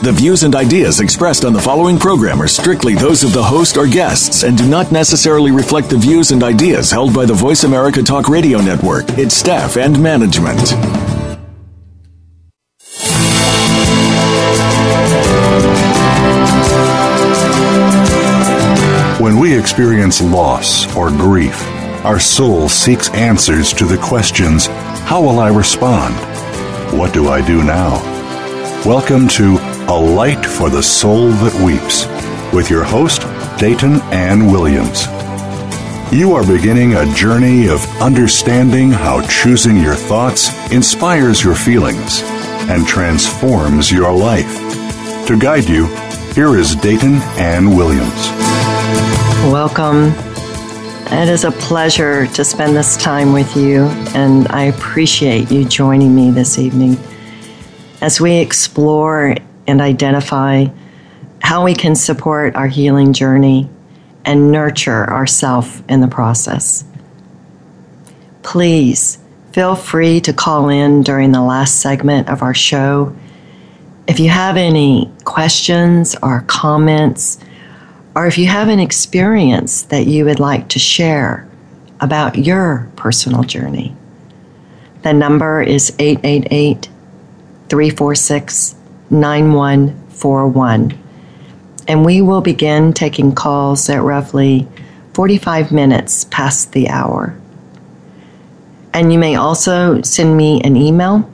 The views and ideas expressed on the following program are strictly those of the host or guests and do not necessarily reflect the views and ideas held by the Voice America Talk Radio Network, its staff, and management. When we experience loss or grief, our soul seeks answers to the questions How will I respond? What do I do now? Welcome to a Light for the Soul That Weeps, with your host, Dayton Ann Williams. You are beginning a journey of understanding how choosing your thoughts inspires your feelings and transforms your life. To guide you, here is Dayton Ann Williams. Welcome. It is a pleasure to spend this time with you, and I appreciate you joining me this evening as we explore and identify how we can support our healing journey and nurture ourself in the process. Please feel free to call in during the last segment of our show. If you have any questions or comments, or if you have an experience that you would like to share about your personal journey, the number is 888 346 9141. And we will begin taking calls at roughly 45 minutes past the hour. And you may also send me an email,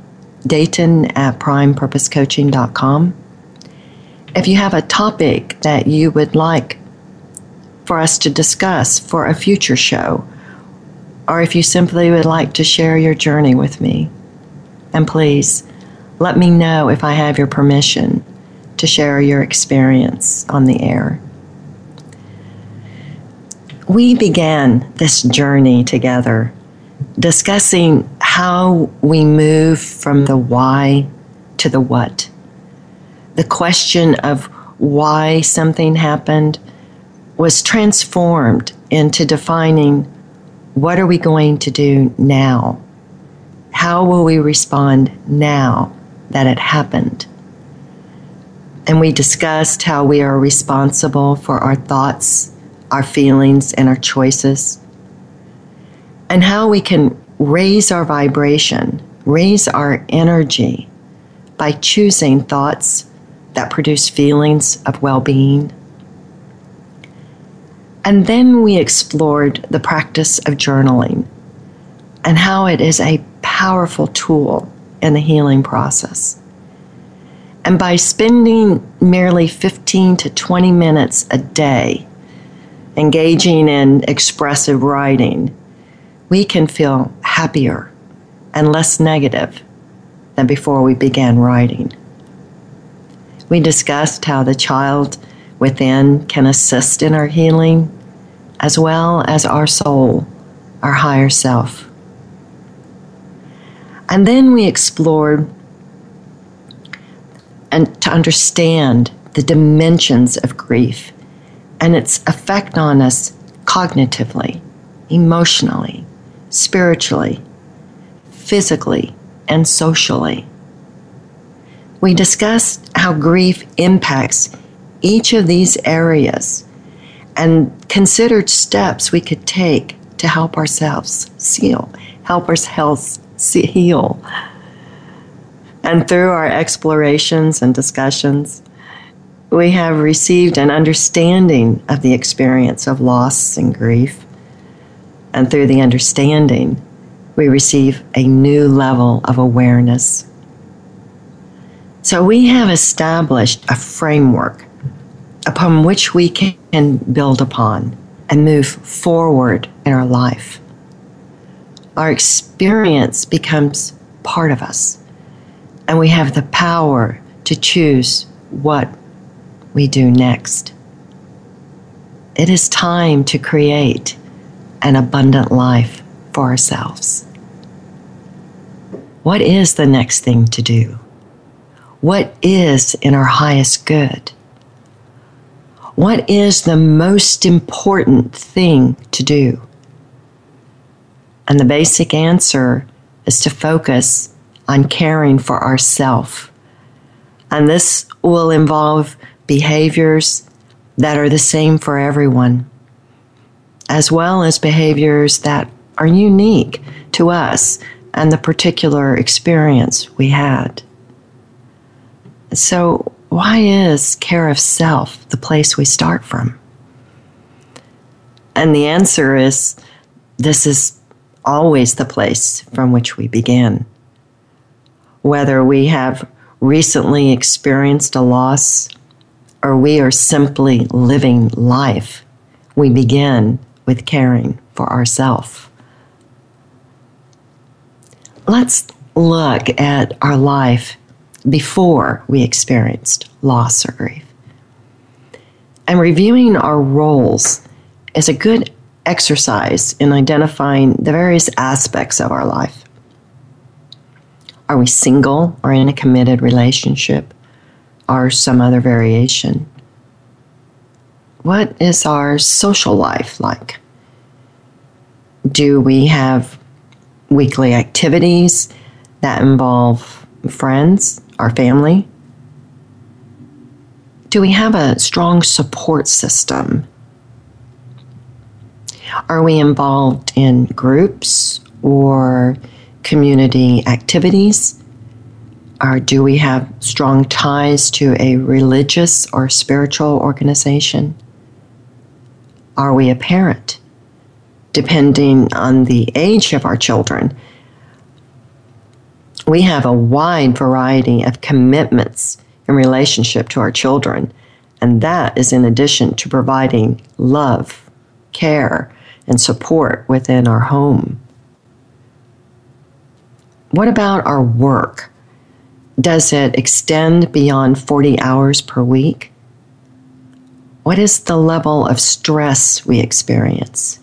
Dayton at primepurposecoaching.com. If you have a topic that you would like for us to discuss for a future show, or if you simply would like to share your journey with me, and please let me know if I have your permission to share your experience on the air. We began this journey together discussing how we move from the why to the what. The question of why something happened was transformed into defining what are we going to do now? How will we respond now that it happened. And we discussed how we are responsible for our thoughts, our feelings, and our choices, and how we can raise our vibration, raise our energy by choosing thoughts that produce feelings of well being. And then we explored the practice of journaling and how it is a powerful tool in the healing process. And by spending merely 15 to 20 minutes a day engaging in expressive writing, we can feel happier and less negative than before we began writing. We discussed how the child within can assist in our healing, as well as our soul, our higher self. And then we explored and to understand the dimensions of grief and its effect on us cognitively, emotionally, spiritually, physically, and socially. We discussed how grief impacts each of these areas and considered steps we could take to help ourselves heal, help ourselves heal. And through our explorations and discussions, we have received an understanding of the experience of loss and grief. And through the understanding, we receive a new level of awareness. So we have established a framework upon which we can build upon and move forward in our life our experience becomes part of us. And we have the power to choose what we do next. It is time to create an abundant life for ourselves. what is the next thing to do? What is in our highest good? What is the most important thing to do? And the basic answer is to focus on caring for ourself. And this will involve behaviors that are the same for everyone, as well as behaviors that are unique to us and the particular experience we had. So, why is care of self the place we start from? And the answer is this is always the place from which we begin. Whether we have recently experienced a loss or we are simply living life, we begin with caring for ourselves. Let's look at our life before we experienced loss or grief. And reviewing our roles is a good exercise in identifying the various aspects of our life. Are we single or in a committed relationship or some other variation? What is our social life like? Do we have weekly activities that involve friends, our family? Do we have a strong support system? Are we involved in groups or community activities? Or do we have strong ties to a religious or spiritual organization? Are we a parent? Depending on the age of our children, we have a wide variety of commitments in relationship to our children, and that is in addition to providing love, care, and support within our home. What about our work? Does it extend beyond 40 hours per week? What is the level of stress we experience?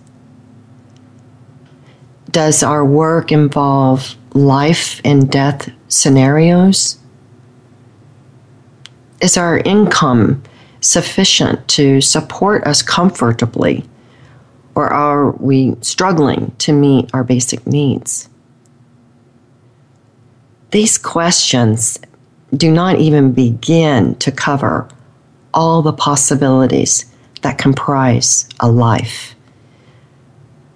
Does our work involve life and death scenarios? Is our income sufficient to support us comfortably? Or are we struggling to meet our basic needs? These questions do not even begin to cover all the possibilities that comprise a life.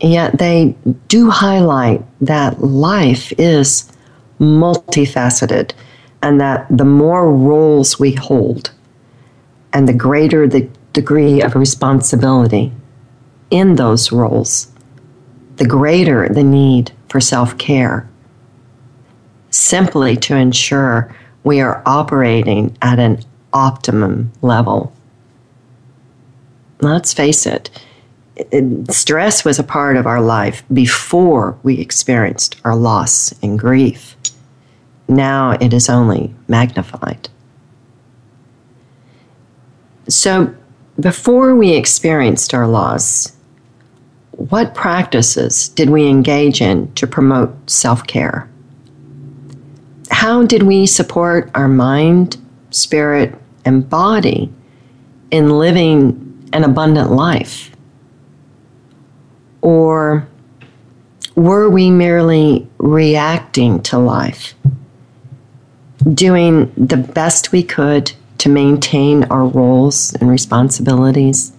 Yet they do highlight that life is multifaceted and that the more roles we hold and the greater the degree of responsibility in those roles, the greater the need for self care, simply to ensure we are operating at an optimum level. Let's face it, stress was a part of our life before we experienced our loss and grief. Now it is only magnified. So, before we experienced our loss, what practices did we engage in to promote self care? How did we support our mind, spirit, and body in living an abundant life? Or were we merely reacting to life, doing the best we could to maintain our roles and responsibilities,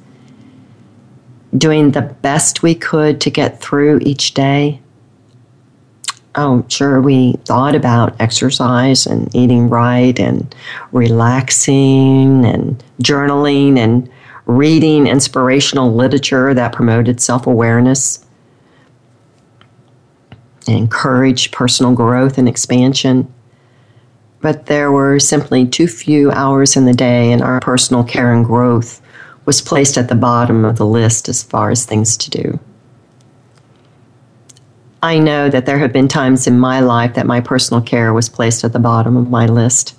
doing the best we could to get through each day? Oh, sure, we thought about exercise and eating right and relaxing and journaling and reading inspirational literature that promoted self awareness, and encouraged personal growth and expansion. But there were simply too few hours in the day, and our personal care and growth was placed at the bottom of the list as far as things to do. I know that there have been times in my life that my personal care was placed at the bottom of my list.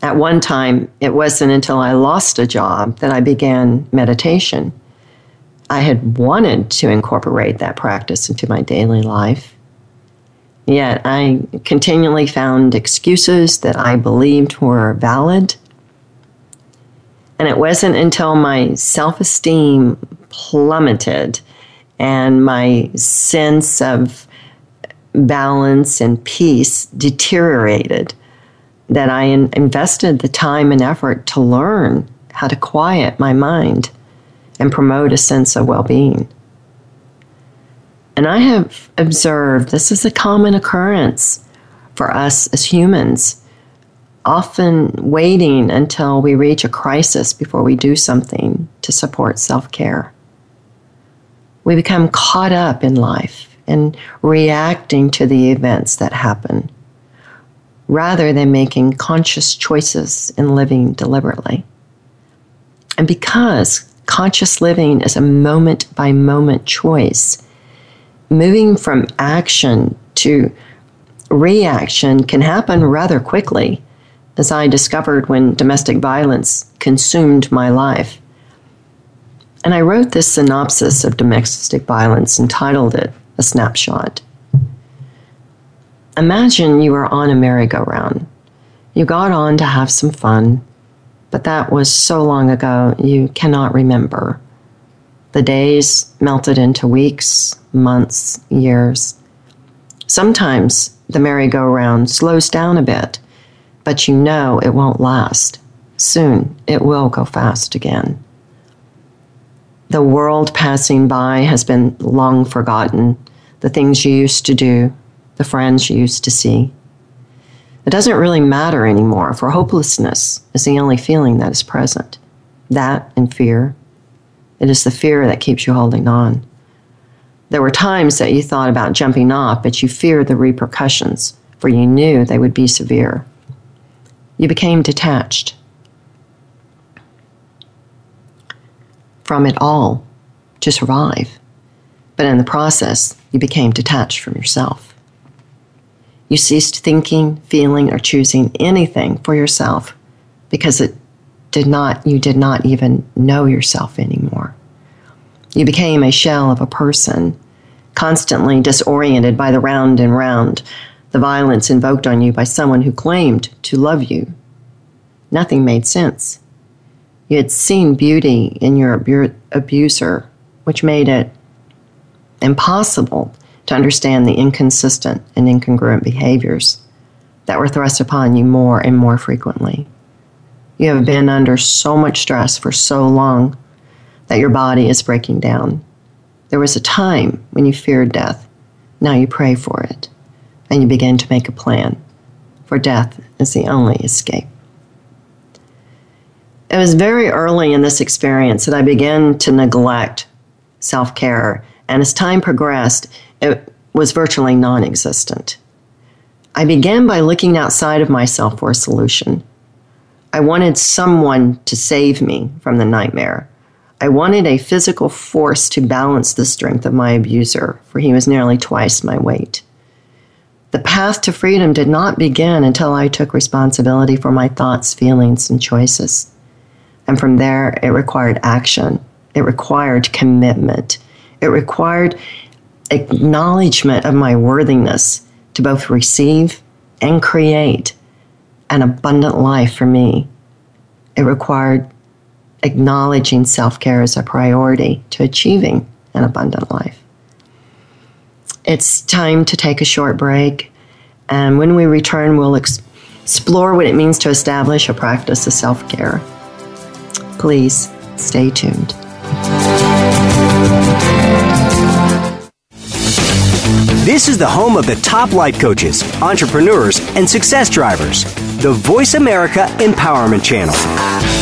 At one time, it wasn't until I lost a job that I began meditation. I had wanted to incorporate that practice into my daily life. Yet I continually found excuses that I believed were valid. And it wasn't until my self esteem plummeted and my sense of balance and peace deteriorated that I in- invested the time and effort to learn how to quiet my mind and promote a sense of well being. And I have observed this is a common occurrence for us as humans, often waiting until we reach a crisis before we do something to support self care. We become caught up in life and reacting to the events that happen rather than making conscious choices and living deliberately. And because conscious living is a moment by moment choice, moving from action to reaction can happen rather quickly, as I discovered when domestic violence consumed my life. And I wrote this synopsis of domestic violence and titled it A Snapshot. Imagine you are on a merry-go-round. You got on to have some fun, but that was so long ago you cannot remember. The days melted into weeks, months, years. Sometimes the merry-go-round slows down a bit, but you know it won't last. Soon it will go fast again. The world passing by has been long forgotten. The things you used to do, the friends you used to see. It doesn't really matter anymore, for hopelessness is the only feeling that is present. That and fear. It is the fear that keeps you holding on. There were times that you thought about jumping off, but you feared the repercussions, for you knew they would be severe. You became detached from it all to survive, but in the process, you became detached from yourself. You ceased thinking, feeling, or choosing anything for yourself because it did not you did not even know yourself anymore. You became a shell of a person, constantly disoriented by the round and round, the violence invoked on you by someone who claimed to love you. Nothing made sense. You had seen beauty in your abu- abuser, which made it impossible to understand the inconsistent and incongruent behaviors that were thrust upon you more and more frequently. You have been under so much stress for so long that your body is breaking down. There was a time when you feared death. Now you pray for it, and you begin to make a plan, for death is the only escape. It was very early in this experience that I began to neglect self care, and as time progressed, it was virtually non existent. I began by looking outside of myself for a solution. I wanted someone to save me from the nightmare. I wanted a physical force to balance the strength of my abuser, for he was nearly twice my weight. The path to freedom did not begin until I took responsibility for my thoughts, feelings, and choices. And from there, it required action. It required commitment. It required acknowledgement of my worthiness to both receive and create an abundant life for me. It required acknowledging self care as a priority to achieving an abundant life. It's time to take a short break, and when we return, we'll ex- explore what it means to establish a practice of self care. Please stay tuned. This is the home of the top life coaches, entrepreneurs, and success drivers. The Voice America Empowerment Channel.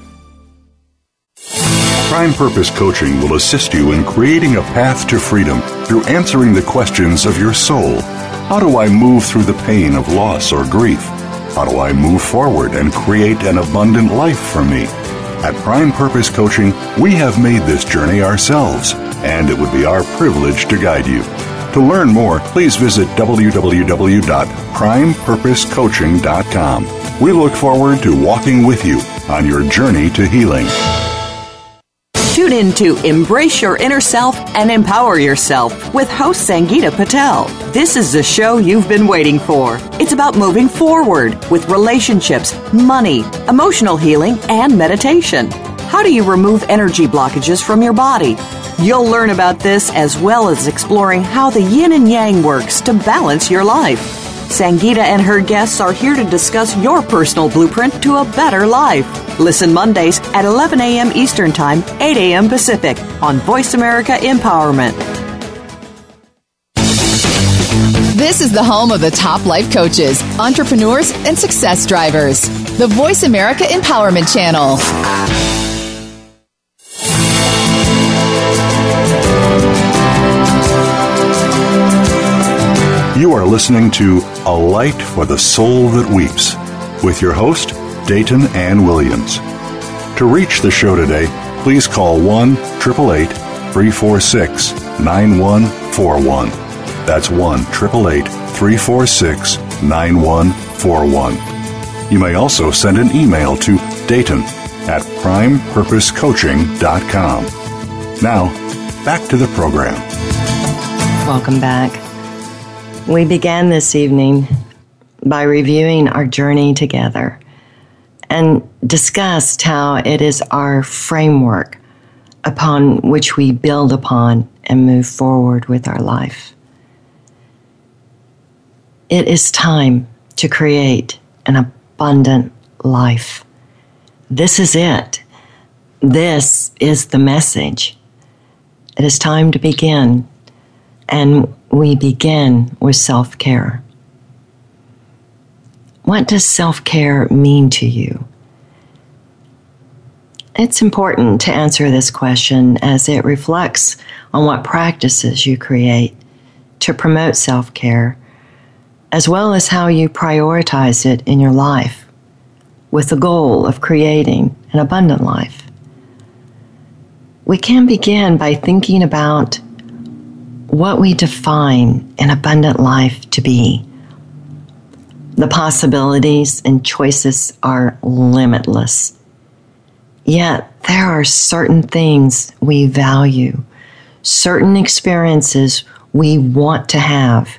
Prime Purpose Coaching will assist you in creating a path to freedom through answering the questions of your soul. How do I move through the pain of loss or grief? How do I move forward and create an abundant life for me? At Prime Purpose Coaching, we have made this journey ourselves, and it would be our privilege to guide you. To learn more, please visit www.primepurposecoaching.com. We look forward to walking with you on your journey to healing. Tune in to Embrace Your Inner Self and Empower Yourself with host Sangeeta Patel. This is the show you've been waiting for. It's about moving forward with relationships, money, emotional healing, and meditation. How do you remove energy blockages from your body? You'll learn about this as well as exploring how the yin and yang works to balance your life. Sangeeta and her guests are here to discuss your personal blueprint to a better life. Listen Mondays at 11 a.m. Eastern Time, 8 a.m. Pacific on Voice America Empowerment. This is the home of the top life coaches, entrepreneurs, and success drivers. The Voice America Empowerment Channel. Listening to A Light for the Soul That Weeps with your host, Dayton Ann Williams. To reach the show today, please call 1 888 346 9141. That's 1 888 346 9141. You may also send an email to Dayton at primepurposecoaching.com. Now, back to the program. Welcome back. We began this evening by reviewing our journey together and discussed how it is our framework upon which we build upon and move forward with our life. It is time to create an abundant life. This is it. This is the message. It is time to begin, and we begin with self care. What does self care mean to you? It's important to answer this question as it reflects on what practices you create to promote self care, as well as how you prioritize it in your life with the goal of creating an abundant life. We can begin by thinking about what we define an abundant life to be. The possibilities and choices are limitless. Yet there are certain things we value, certain experiences we want to have,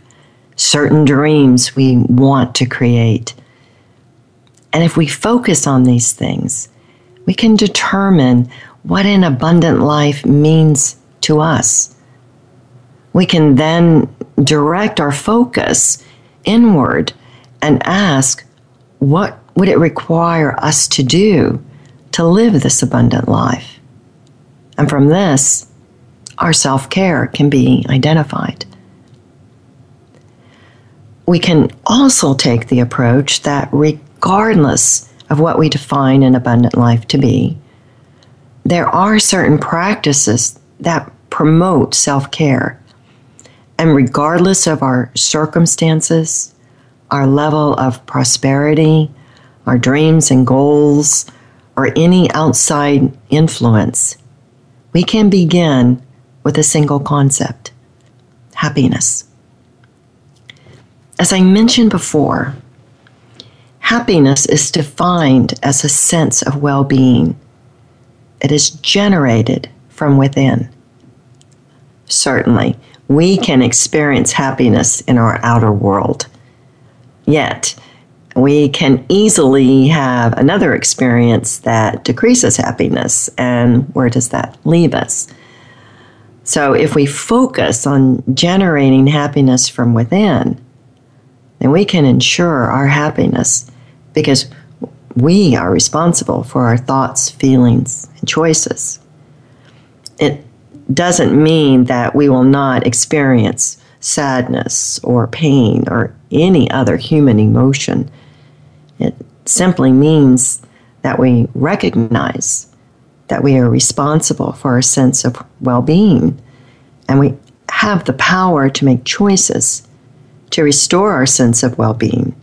certain dreams we want to create. And if we focus on these things, we can determine what an abundant life means to us. We can then direct our focus inward and ask, what would it require us to do to live this abundant life? And from this, our self care can be identified. We can also take the approach that, regardless of what we define an abundant life to be, there are certain practices that promote self care. And regardless of our circumstances, our level of prosperity, our dreams and goals, or any outside influence, we can begin with a single concept happiness. As I mentioned before, happiness is defined as a sense of well being it is generated from within. Certainly, we can experience happiness in our outer world. Yet, we can easily have another experience that decreases happiness. And where does that leave us? So, if we focus on generating happiness from within, then we can ensure our happiness because we are responsible for our thoughts, feelings, and choices. Doesn't mean that we will not experience sadness or pain or any other human emotion. It simply means that we recognize that we are responsible for our sense of well being and we have the power to make choices to restore our sense of well being.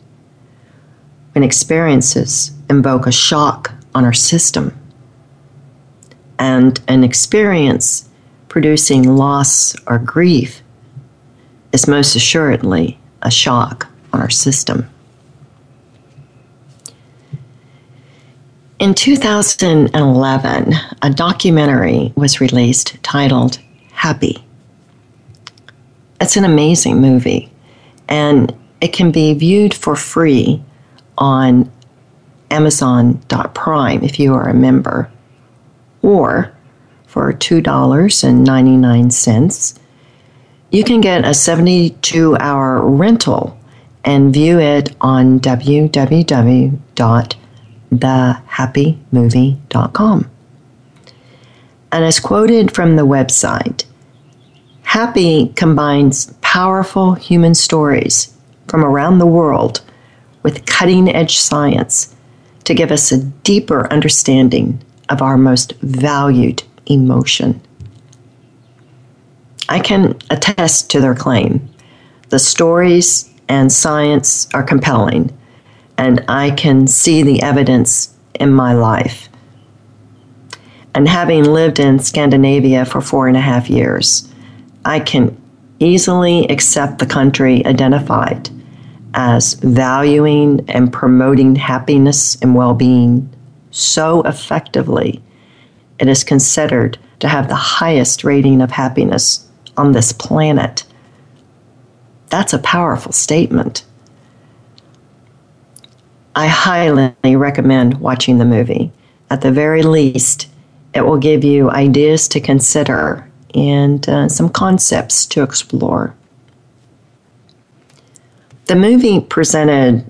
When experiences invoke a shock on our system, and an experience producing loss or grief is most assuredly a shock on our system. In 2011, a documentary was released titled Happy. It's an amazing movie, and it can be viewed for free on Amazon.prime if you are a member, or for $2.99, you can get a 72 hour rental and view it on www.thehappymovie.com. And as quoted from the website, Happy combines powerful human stories from around the world with cutting edge science to give us a deeper understanding of our most valued emotion. I can attest to their claim. The stories and science are compelling, and I can see the evidence in my life. And having lived in Scandinavia for four and a half years, I can easily accept the country identified as valuing and promoting happiness and well being so effectively, it is considered to have the highest rating of happiness on this planet. That's a powerful statement. I highly recommend watching the movie. At the very least, it will give you ideas to consider and uh, some concepts to explore. The movie presented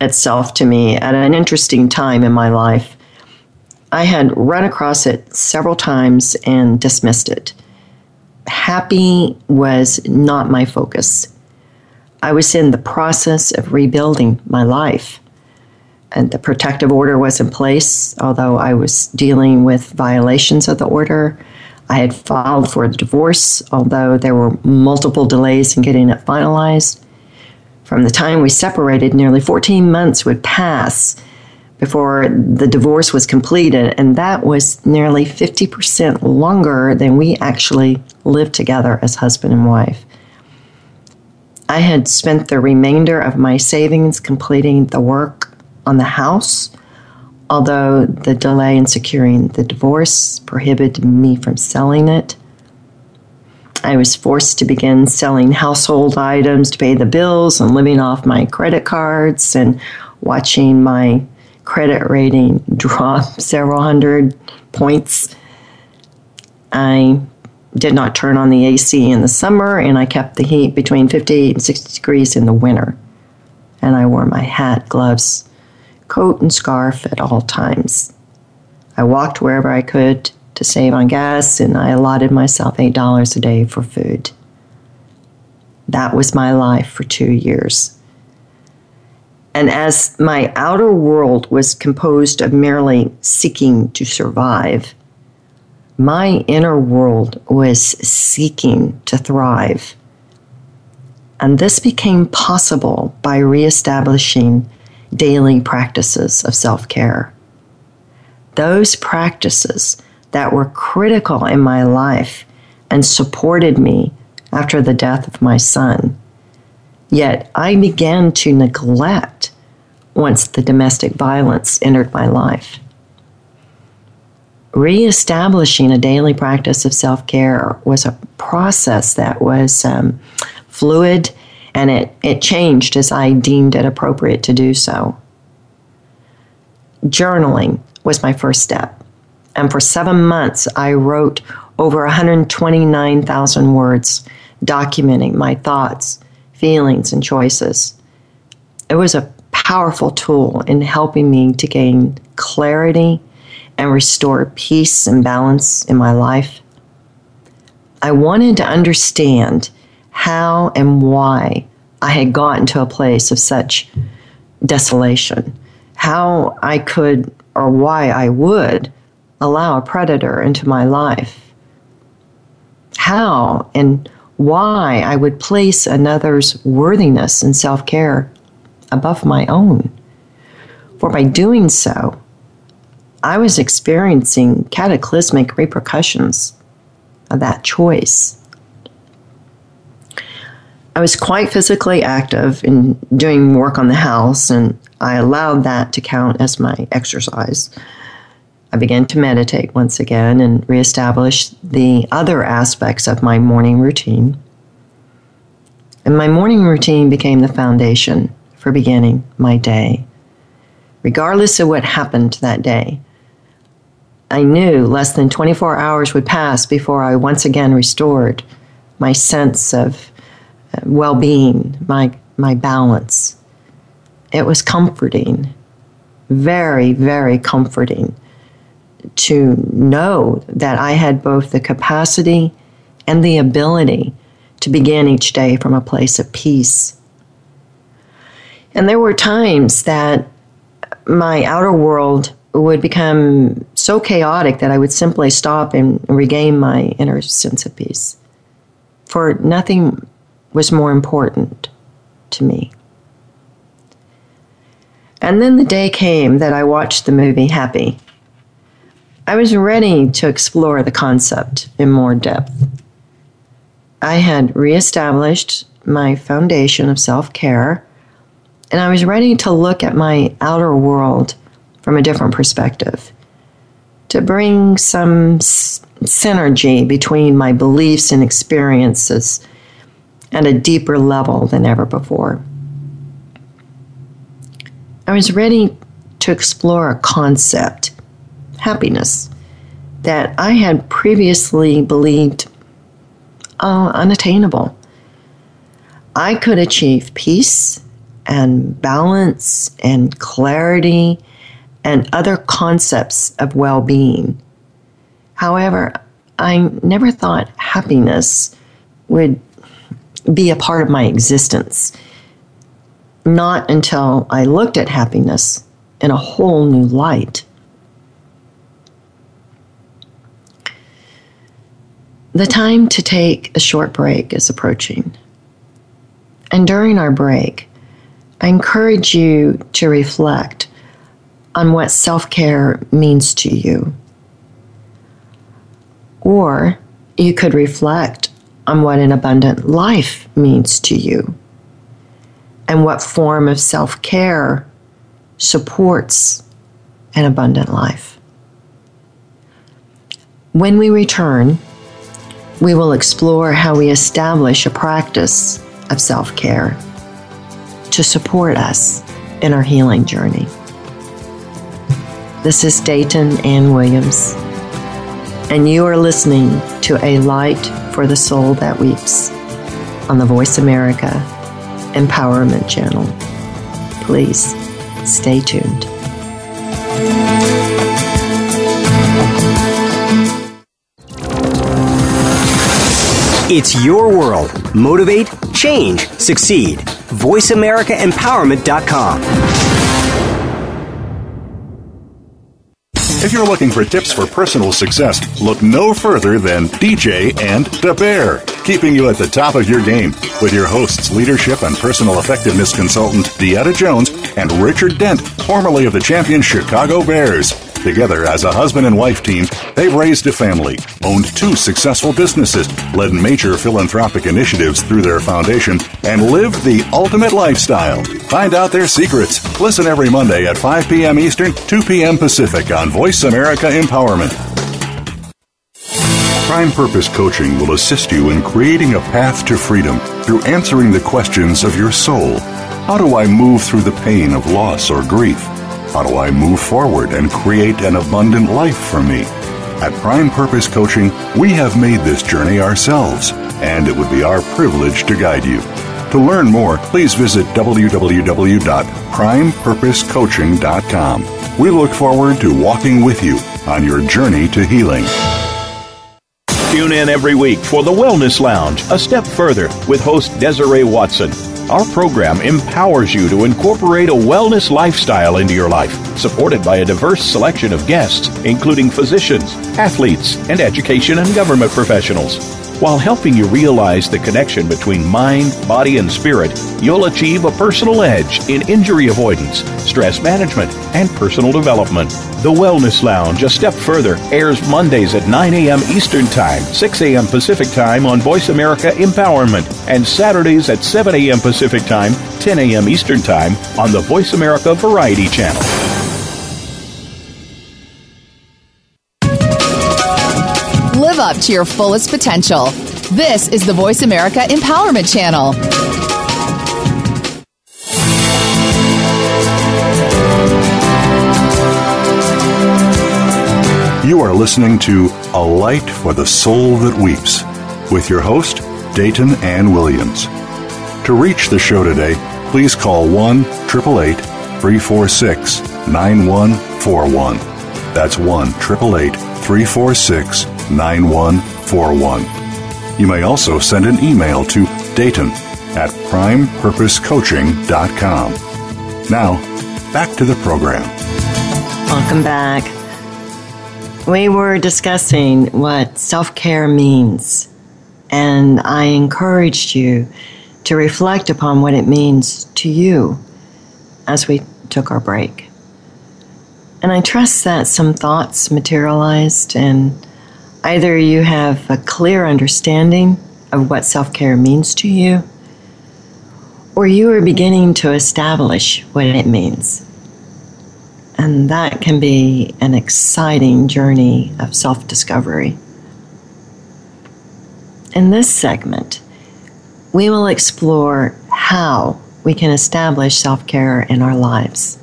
itself to me at an interesting time in my life. I had run across it several times and dismissed it. Happy was not my focus. I was in the process of rebuilding my life. And the protective order was in place, although I was dealing with violations of the order. I had filed for a divorce, although there were multiple delays in getting it finalized. From the time we separated, nearly 14 months would pass before the divorce was completed, and that was nearly 50% longer than we actually lived together as husband and wife. I had spent the remainder of my savings completing the work on the house, although the delay in securing the divorce prohibited me from selling it. I was forced to begin selling household items to pay the bills and living off my credit cards and watching my credit rating drop several hundred points. I did not turn on the AC in the summer and I kept the heat between 58 and 60 degrees in the winter. And I wore my hat, gloves, coat, and scarf at all times. I walked wherever I could to save on gas, and I allotted myself $8 a day for food. That was my life for two years. And as my outer world was composed of merely seeking to survive, my inner world was seeking to thrive. And this became possible by reestablishing daily practices of self care. Those practices that were critical in my life and supported me after the death of my son. Yet I began to neglect once the domestic violence entered my life. Reestablishing a daily practice of self care was a process that was um, fluid and it, it changed as I deemed it appropriate to do so. Journaling was my first step. And for seven months, I wrote over 129,000 words documenting my thoughts, feelings, and choices. It was a powerful tool in helping me to gain clarity and restore peace and balance in my life. I wanted to understand how and why I had gotten to a place of such desolation, how I could or why I would allow a predator into my life? How and why I would place another's worthiness and self care above my own. For by doing so, I was experiencing cataclysmic repercussions of that choice. I was quite physically active in doing work on the house, and I allowed that to count as my exercise. I began to meditate once again and reestablish the other aspects of my morning routine. And my morning routine became the foundation for beginning my day. Regardless of what happened that day, I knew less than 24 hours would pass before I once again restored my sense of uh, well being, my, my balance. It was comforting, very, very comforting to know that I had both the capacity and the ability to begin each day from a place of peace. And there were times that my outer world would become so chaotic that I would simply stop and regain my inner sense of peace. For nothing was more important to me. And then the day came that I watched the movie Happy. I was ready to explore the concept in more depth. I had reestablished my foundation of self care, and I was ready to look at my outer world from a different perspective, to bring some s- synergy between my beliefs and experiences at a deeper level than ever before. I was ready to explore a concept happiness that I had previously believed uh, unattainable. I could achieve peace and balance and clarity and other concepts of well being. However, I never thought happiness would be a part of my existence. Not until I looked at happiness in a whole new light. The time to take a short break is approaching. And during our break, I encourage you to reflect on what self care means to you. Or you could reflect on what an abundant life means to you and what form of self care supports an abundant life. When we return, we will explore how we establish a practice of self care to support us in our healing journey. This is Dayton Ann Williams, and you are listening to A Light for the Soul That Weeps on the Voice America Empowerment Channel. Please stay tuned. It's your world. Motivate, change, succeed. VoiceAmericaEmpowerment.com. If you're looking for tips for personal success, look no further than DJ and the Bear, keeping you at the top of your game with your hosts, leadership and personal effectiveness consultant Deetta Jones and Richard Dent, formerly of the champion Chicago Bears. Together as a husband and wife team, they've raised a family, owned two successful businesses, led major philanthropic initiatives through their foundation, and lived the ultimate lifestyle. Find out their secrets. Listen every Monday at 5 p.m. Eastern, 2 p.m. Pacific on Voice America Empowerment. Prime Purpose Coaching will assist you in creating a path to freedom through answering the questions of your soul. How do I move through the pain of loss or grief? How do I move forward and create an abundant life for me? At Prime Purpose Coaching, we have made this journey ourselves, and it would be our privilege to guide you. To learn more, please visit www.primepurposecoaching.com. We look forward to walking with you on your journey to healing. Tune in every week for the Wellness Lounge, a step further with host Desiree Watson. Our program empowers you to incorporate a wellness lifestyle into your life, supported by a diverse selection of guests, including physicians, athletes, and education and government professionals. While helping you realize the connection between mind, body, and spirit, you'll achieve a personal edge in injury avoidance, stress management, and personal development. The Wellness Lounge, a step further, airs Mondays at 9 a.m. Eastern Time, 6 a.m. Pacific Time on Voice America Empowerment, and Saturdays at 7 a.m. Pacific Time, 10 a.m. Eastern Time on the Voice America Variety Channel. Up to your fullest potential. This is the Voice America Empowerment Channel. You are listening to A Light for the Soul That Weeps with your host, Dayton Ann Williams. To reach the show today, please call 1 888 346 9141. That's 1 888 346 9141. You may also send an email to Dayton at primepurposecoaching.com. Now, back to the program. Welcome back. We were discussing what self care means, and I encouraged you to reflect upon what it means to you as we took our break. And I trust that some thoughts materialized, and either you have a clear understanding of what self care means to you, or you are beginning to establish what it means. And that can be an exciting journey of self discovery. In this segment, we will explore how we can establish self care in our lives.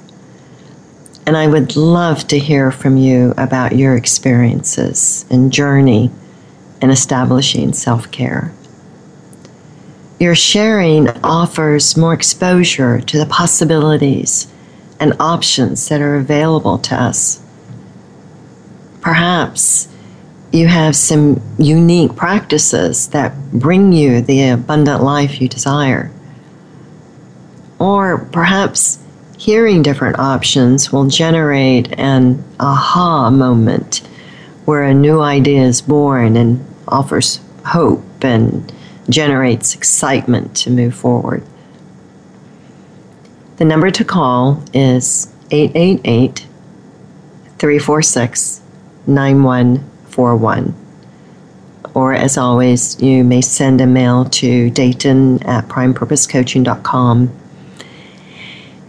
And I would love to hear from you about your experiences and journey in establishing self care. Your sharing offers more exposure to the possibilities and options that are available to us. Perhaps you have some unique practices that bring you the abundant life you desire. Or perhaps hearing different options will generate an aha moment where a new idea is born and offers hope and generates excitement to move forward. The number to call is 888 346 9141. Or, as always, you may send a mail to Dayton at primepurposecoaching.com.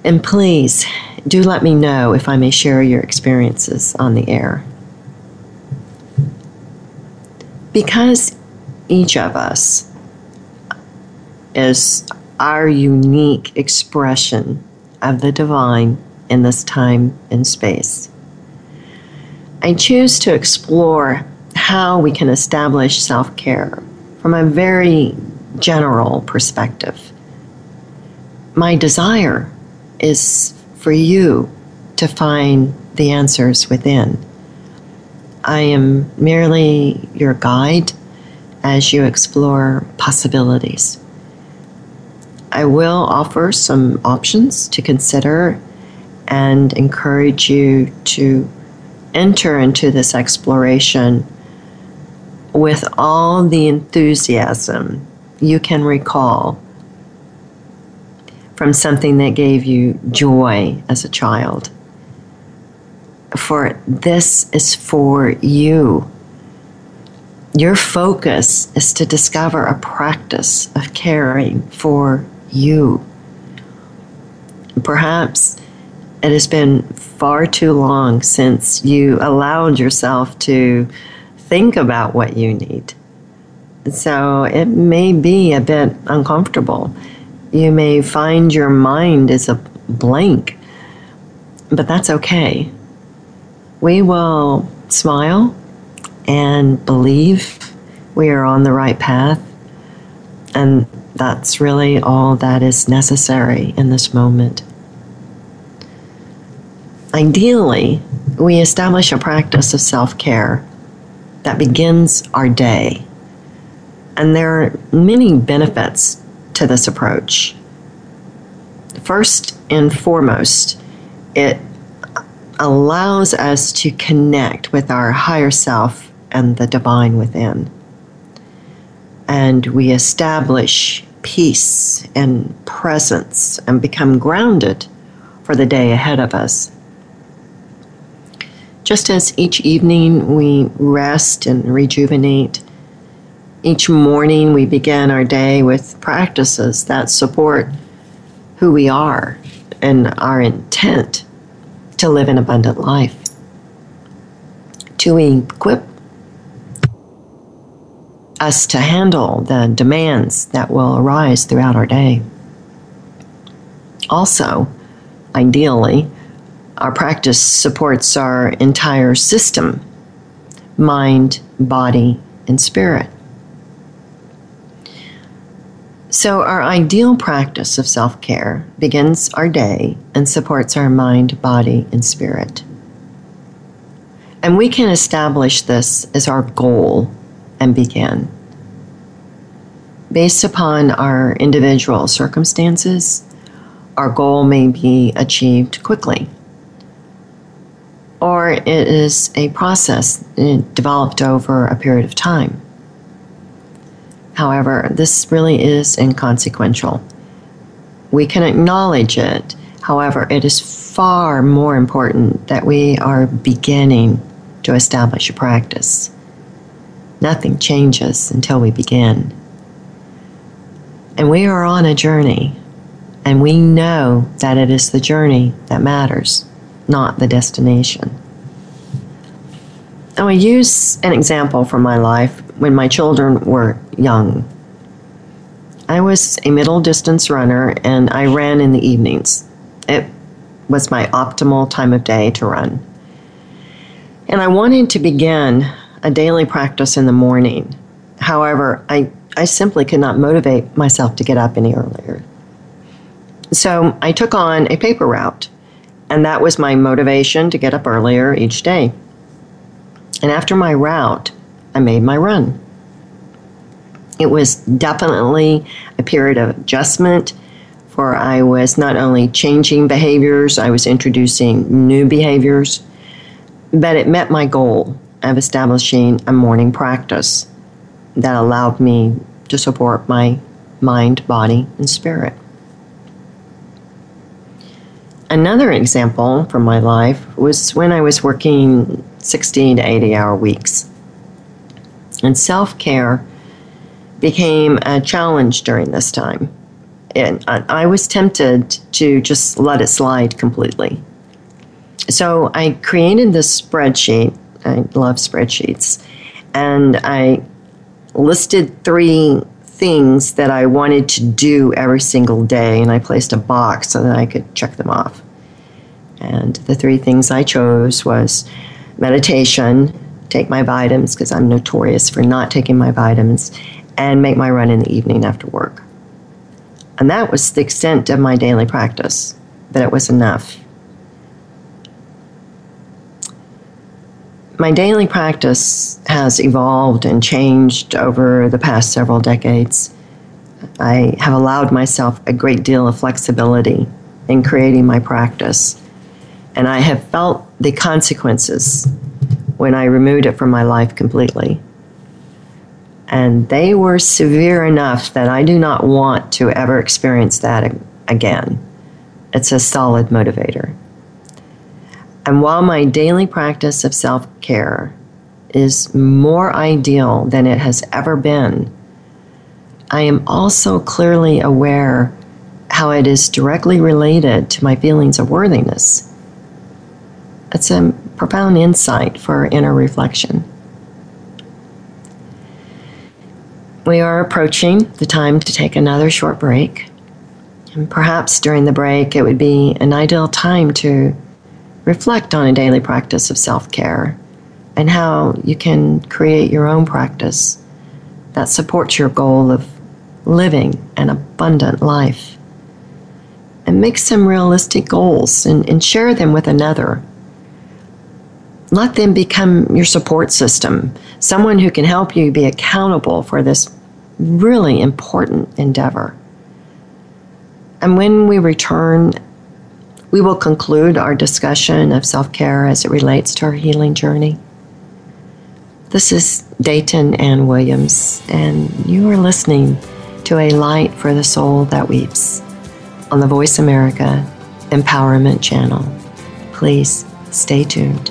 And please do let me know if I may share your experiences on the air. Because each of us is our unique expression of the divine in this time and space. I choose to explore how we can establish self care from a very general perspective. My desire is for you to find the answers within. I am merely your guide as you explore possibilities. I will offer some options to consider and encourage you to enter into this exploration with all the enthusiasm you can recall from something that gave you joy as a child. For this is for you. Your focus is to discover a practice of caring for you. Perhaps it has been far too long since you allowed yourself to think about what you need. So it may be a bit uncomfortable. You may find your mind is a blank, but that's okay. We will smile and believe we are on the right path and that's really all that is necessary in this moment. Ideally, we establish a practice of self care that begins our day. And there are many benefits to this approach. First and foremost, it allows us to connect with our higher self and the divine within. and we establish peace and presence and become grounded for the day ahead of us. Just as each evening we rest and rejuvenate, each morning we begin our day with practices that support who we are and our intent to live an abundant life, to equip us to handle the demands that will arise throughout our day. Also, ideally, our practice supports our entire system mind, body, and spirit. So, our ideal practice of self care begins our day and supports our mind, body, and spirit. And we can establish this as our goal and begin. Based upon our individual circumstances, our goal may be achieved quickly, or it is a process developed over a period of time. However, this really is inconsequential. We can acknowledge it. However, it is far more important that we are beginning to establish a practice. Nothing changes until we begin. And we are on a journey, and we know that it is the journey that matters, not the destination. I will use an example from my life when my children were young. I was a middle distance runner and I ran in the evenings. It was my optimal time of day to run. And I wanted to begin a daily practice in the morning. However, I, I simply could not motivate myself to get up any earlier. So I took on a paper route, and that was my motivation to get up earlier each day. And after my route, I made my run. It was definitely a period of adjustment for I was not only changing behaviors, I was introducing new behaviors, but it met my goal of establishing a morning practice that allowed me to support my mind, body, and spirit. Another example from my life was when I was working 16 to 80 hour weeks. And self care became a challenge during this time. And I was tempted to just let it slide completely. So I created this spreadsheet. I love spreadsheets. And I listed three things that I wanted to do every single day, and I placed a box so that I could check them off. And the three things I chose was meditation, take my vitamins because I'm notorious for not taking my vitamins, and make my run in the evening after work. And that was the extent of my daily practice, but it was enough. My daily practice has evolved and changed over the past several decades. I have allowed myself a great deal of flexibility in creating my practice, and I have felt the consequences when I removed it from my life completely and they were severe enough that I do not want to ever experience that again. It's a solid motivator. And while my daily practice of self care is more ideal than it has ever been, I am also clearly aware how it is directly related to my feelings of worthiness. It's a profound insight for inner reflection. We are approaching the time to take another short break. And perhaps during the break, it would be an ideal time to reflect on a daily practice of self care and how you can create your own practice that supports your goal of living an abundant life. And make some realistic goals and, and share them with another. Let them become your support system, someone who can help you be accountable for this really important endeavor. And when we return, we will conclude our discussion of self care as it relates to our healing journey. This is Dayton Ann Williams, and you are listening to A Light for the Soul That Weeps on the Voice America Empowerment Channel. Please stay tuned.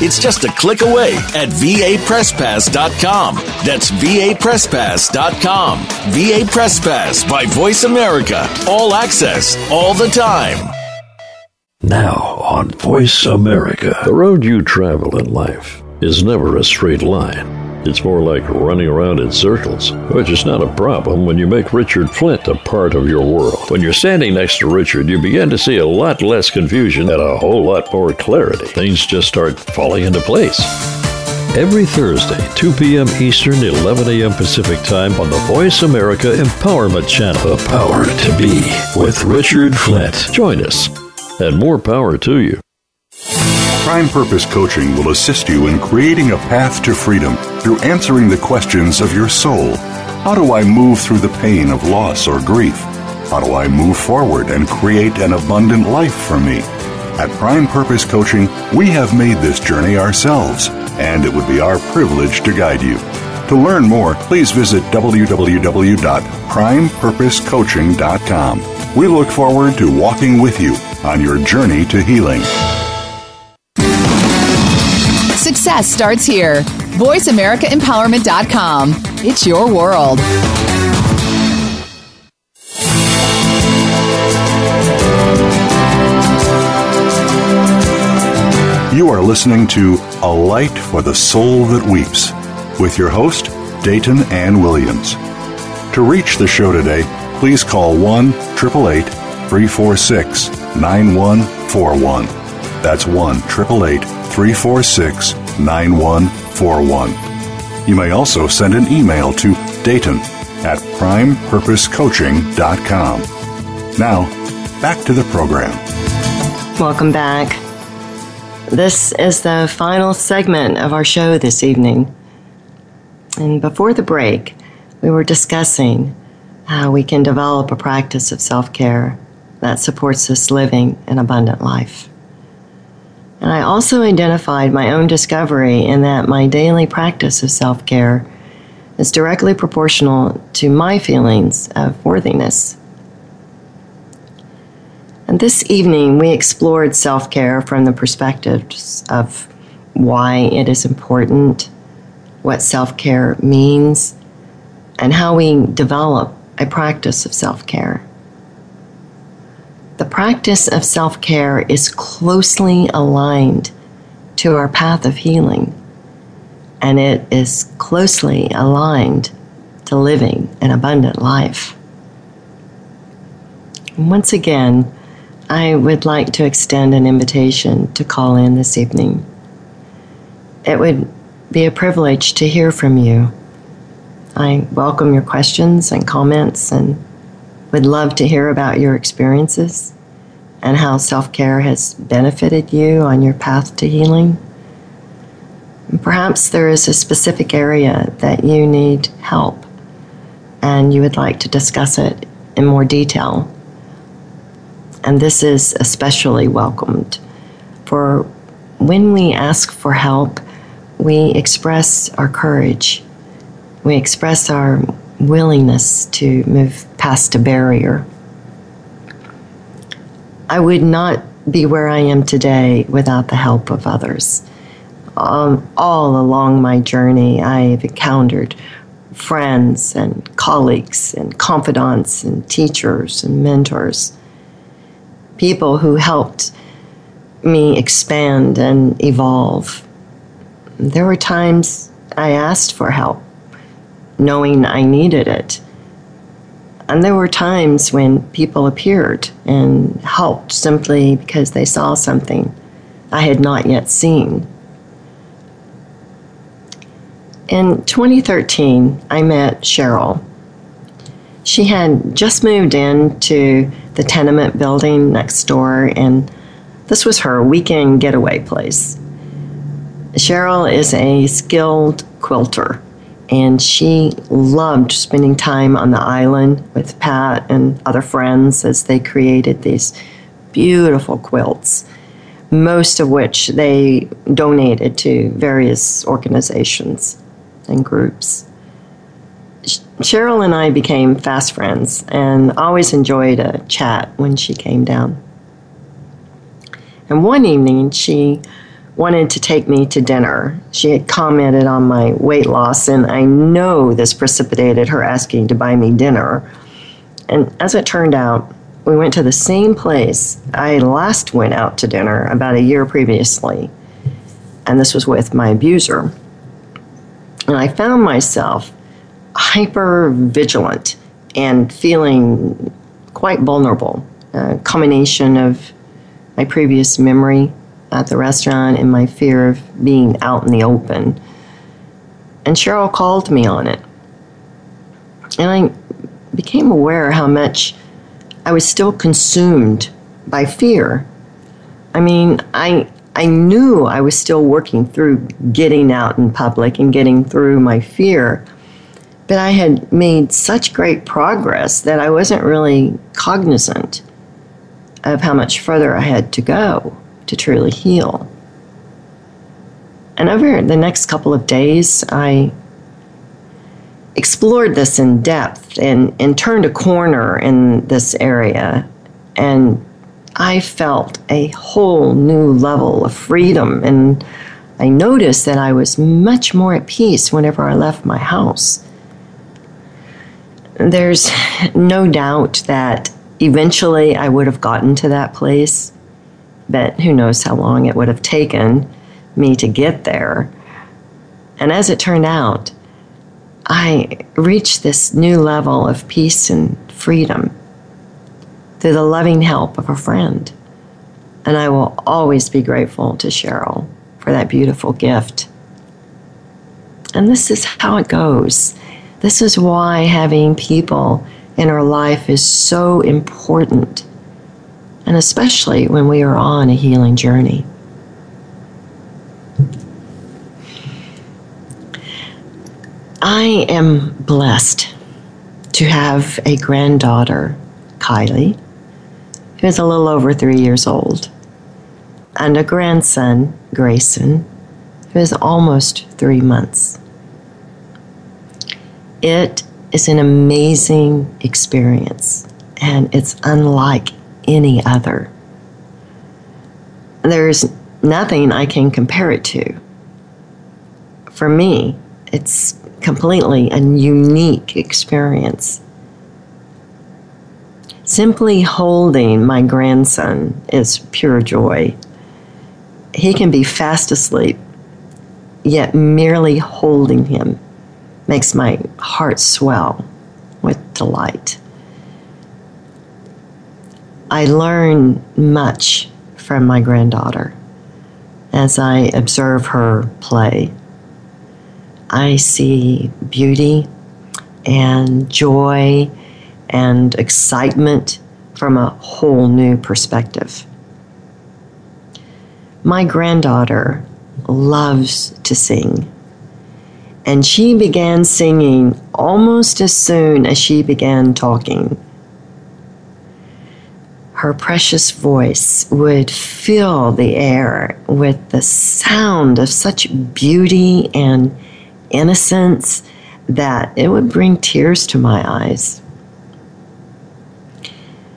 It's just a click away at vapresspass.com. That's vapresspass.com. VA Press Pass by Voice America. All access, all the time time. Now on Voice America. The road you travel in life is never a straight line. It's more like running around in circles, which is not a problem when you make Richard Flint a part of your world. When you're standing next to Richard, you begin to see a lot less confusion and a whole lot more clarity. Things just start falling into place. Every Thursday, 2 p.m. Eastern, 11 a.m. Pacific Time on the Voice America Empowerment Channel. The power to be with Richard Flint. Join us, and more power to you. Prime Purpose Coaching will assist you in creating a path to freedom through answering the questions of your soul. How do I move through the pain of loss or grief? How do I move forward and create an abundant life for me? At Prime Purpose Coaching, we have made this journey ourselves and it would be our privilege to guide you. To learn more, please visit www.primepurposecoaching.com. We look forward to walking with you on your journey to healing. Success starts here. VoiceAmericaEmpowerment.com. It's your world. You are listening to A Light for the Soul That Weeps with your host, Dayton Ann Williams. To reach the show today, please call 1 888 346 9141. That's 1 888 346 9141. You may also send an email to Dayton at primepurposecoaching.com. Now, back to the program. Welcome back. This is the final segment of our show this evening. And before the break, we were discussing how we can develop a practice of self care that supports us living an abundant life. And I also identified my own discovery in that my daily practice of self care is directly proportional to my feelings of worthiness and this evening, we explored self care from the perspectives of why it is important, what self care means, and how we develop a practice of self care. The practice of self care is closely aligned to our path of healing, and it is closely aligned to living an abundant life. Once again, I would like to extend an invitation to call in this evening. It would be a privilege to hear from you. I welcome your questions and comments and would love to hear about your experiences and how self care has benefited you on your path to healing. Perhaps there is a specific area that you need help and you would like to discuss it in more detail and this is especially welcomed. For when we ask for help, we express our courage, we express our willingness to move past a barrier. I would not be where I am today without the help of others. Um, all along my journey, I've encountered friends and colleagues and confidants and teachers and mentors people who helped me expand and evolve. There were times I asked for help, knowing I needed it. And there were times when people appeared and helped simply because they saw something I had not yet seen. In 2013, I met Cheryl. She had just moved into the tenement building next door, and this was her weekend getaway place. Cheryl is a skilled quilter, and she loved spending time on the island with Pat and other friends as they created these beautiful quilts, most of which they donated to various organizations and groups. Cheryl and I became fast friends and always enjoyed a chat when she came down. And one evening, she wanted to take me to dinner. She had commented on my weight loss, and I know this precipitated her asking to buy me dinner. And as it turned out, we went to the same place I last went out to dinner about a year previously, and this was with my abuser. And I found myself hyper vigilant and feeling quite vulnerable. A combination of my previous memory at the restaurant and my fear of being out in the open. And Cheryl called me on it. And I became aware how much I was still consumed by fear. I mean, I I knew I was still working through getting out in public and getting through my fear. But I had made such great progress that I wasn't really cognizant of how much further I had to go to truly heal. And over the next couple of days, I explored this in depth and, and turned a corner in this area. And I felt a whole new level of freedom. And I noticed that I was much more at peace whenever I left my house. There's no doubt that eventually I would have gotten to that place but who knows how long it would have taken me to get there. And as it turned out, I reached this new level of peace and freedom through the loving help of a friend. And I will always be grateful to Cheryl for that beautiful gift. And this is how it goes. This is why having people in our life is so important and especially when we are on a healing journey. I am blessed to have a granddaughter, Kylie, who is a little over three years old, and a grandson, Grayson, who is almost three months. It is an amazing experience, and it's unlike any other. There's nothing I can compare it to. For me, it's completely a unique experience. Simply holding my grandson is pure joy. He can be fast asleep, yet merely holding him makes my heart swell with delight. I learn much from my granddaughter as I observe her play. I see beauty and joy and excitement from a whole new perspective. My granddaughter loves to sing, and she began singing almost as soon as she began talking her precious voice would fill the air with the sound of such beauty and innocence that it would bring tears to my eyes.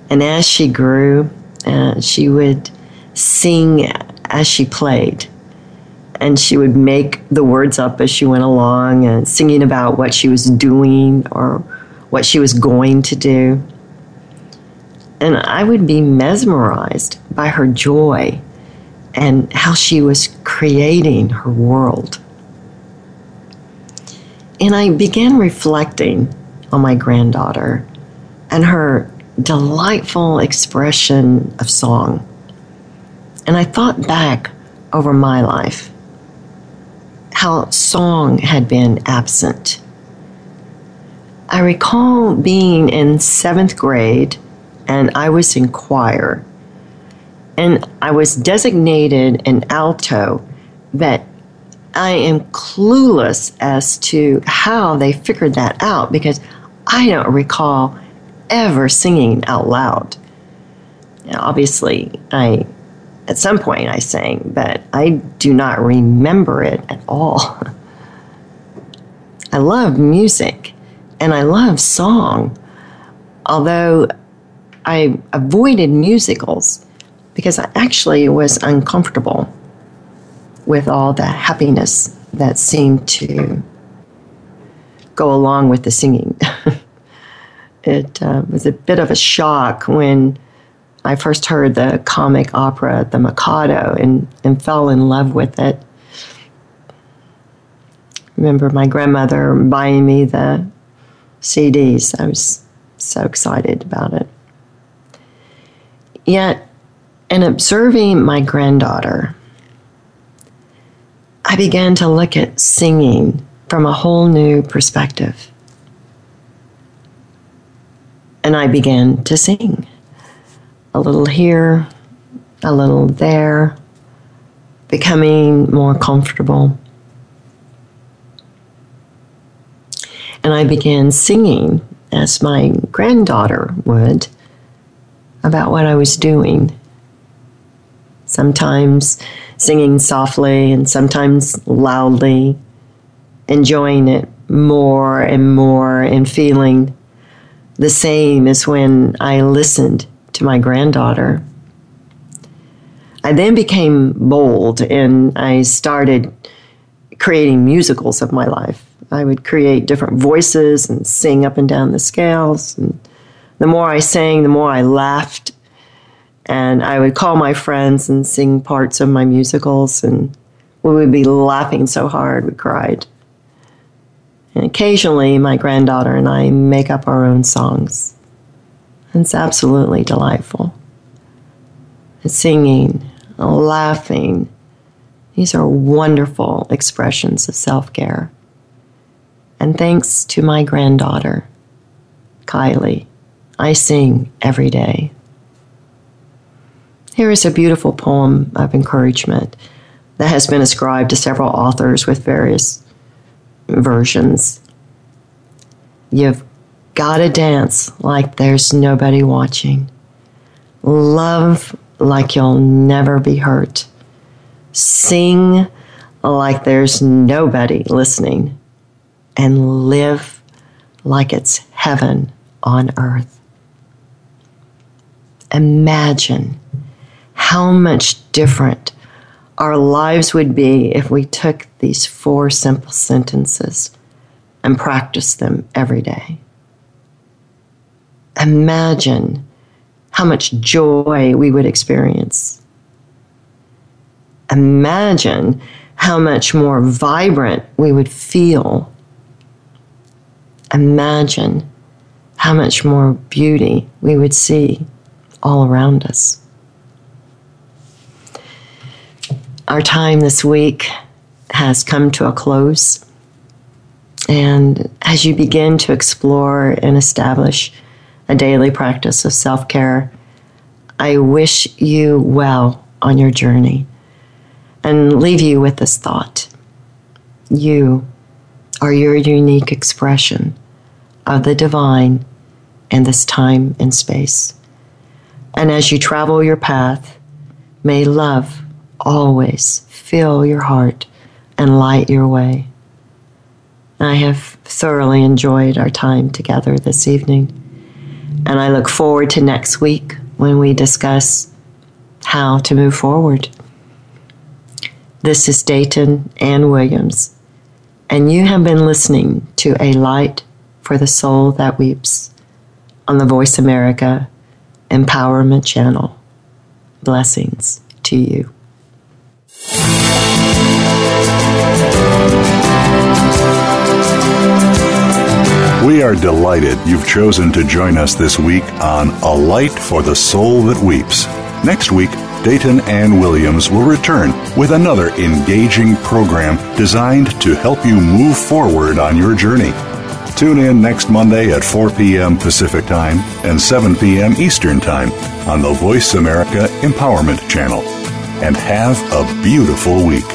And as she grew, uh, she would sing as she played. And she would make the words up as she went along and singing about what she was doing or what she was going to do and I would be mesmerized by her joy and how she was creating her world. And I began reflecting on my granddaughter and her delightful expression of song. And I thought back over my life how song had been absent. I recall being in seventh grade and I was in choir. And I was designated an alto, but I am clueless as to how they figured that out because I don't recall ever singing out loud. Now, obviously, I at some point I sang, but I do not remember it at all. I love music and I love song, although I avoided musicals because I actually was uncomfortable with all the happiness that seemed to go along with the singing. it uh, was a bit of a shock when I first heard the comic opera The Mikado and, and fell in love with it. Remember my grandmother buying me the CDs. I was so excited about it. Yet, in observing my granddaughter, I began to look at singing from a whole new perspective. And I began to sing a little here, a little there, becoming more comfortable. And I began singing as my granddaughter would about what I was doing. Sometimes singing softly and sometimes loudly, enjoying it more and more and feeling the same as when I listened to my granddaughter. I then became bold and I started creating musicals of my life. I would create different voices and sing up and down the scales. And the more I sang, the more I laughed. And I would call my friends and sing parts of my musicals, and we would be laughing so hard we cried. And occasionally, my granddaughter and I make up our own songs. It's absolutely delightful. singing, laughing, these are wonderful expressions of self care. And thanks to my granddaughter, Kylie, I sing every day. Here is a beautiful poem of encouragement that has been ascribed to several authors with various versions. You've got to dance like there's nobody watching. Love like you'll never be hurt. Sing like there's nobody listening. And live like it's heaven on earth. Imagine how much different our lives would be if we took these four simple sentences and practiced them every day. Imagine how much joy we would experience. Imagine how much more vibrant we would feel. Imagine how much more beauty we would see all around us. Our time this week has come to a close. And as you begin to explore and establish a daily practice of self care, I wish you well on your journey and leave you with this thought. You are your unique expression of the divine in this time and space. And as you travel your path, may love always fill your heart and light your way. I have thoroughly enjoyed our time together this evening, and I look forward to next week when we discuss how to move forward. This is Dayton Ann Williams, and you have been listening to A Light for the Soul That Weeps on the Voice America Empowerment Channel. Blessings to you. We are delighted you've chosen to join us this week on A Light for the Soul That Weeps. Next week, Dayton Ann Williams will return with another engaging program designed to help you move forward on your journey. Tune in next Monday at 4 p.m. Pacific Time and 7 p.m. Eastern Time on the Voice America Empowerment Channel. And have a beautiful week.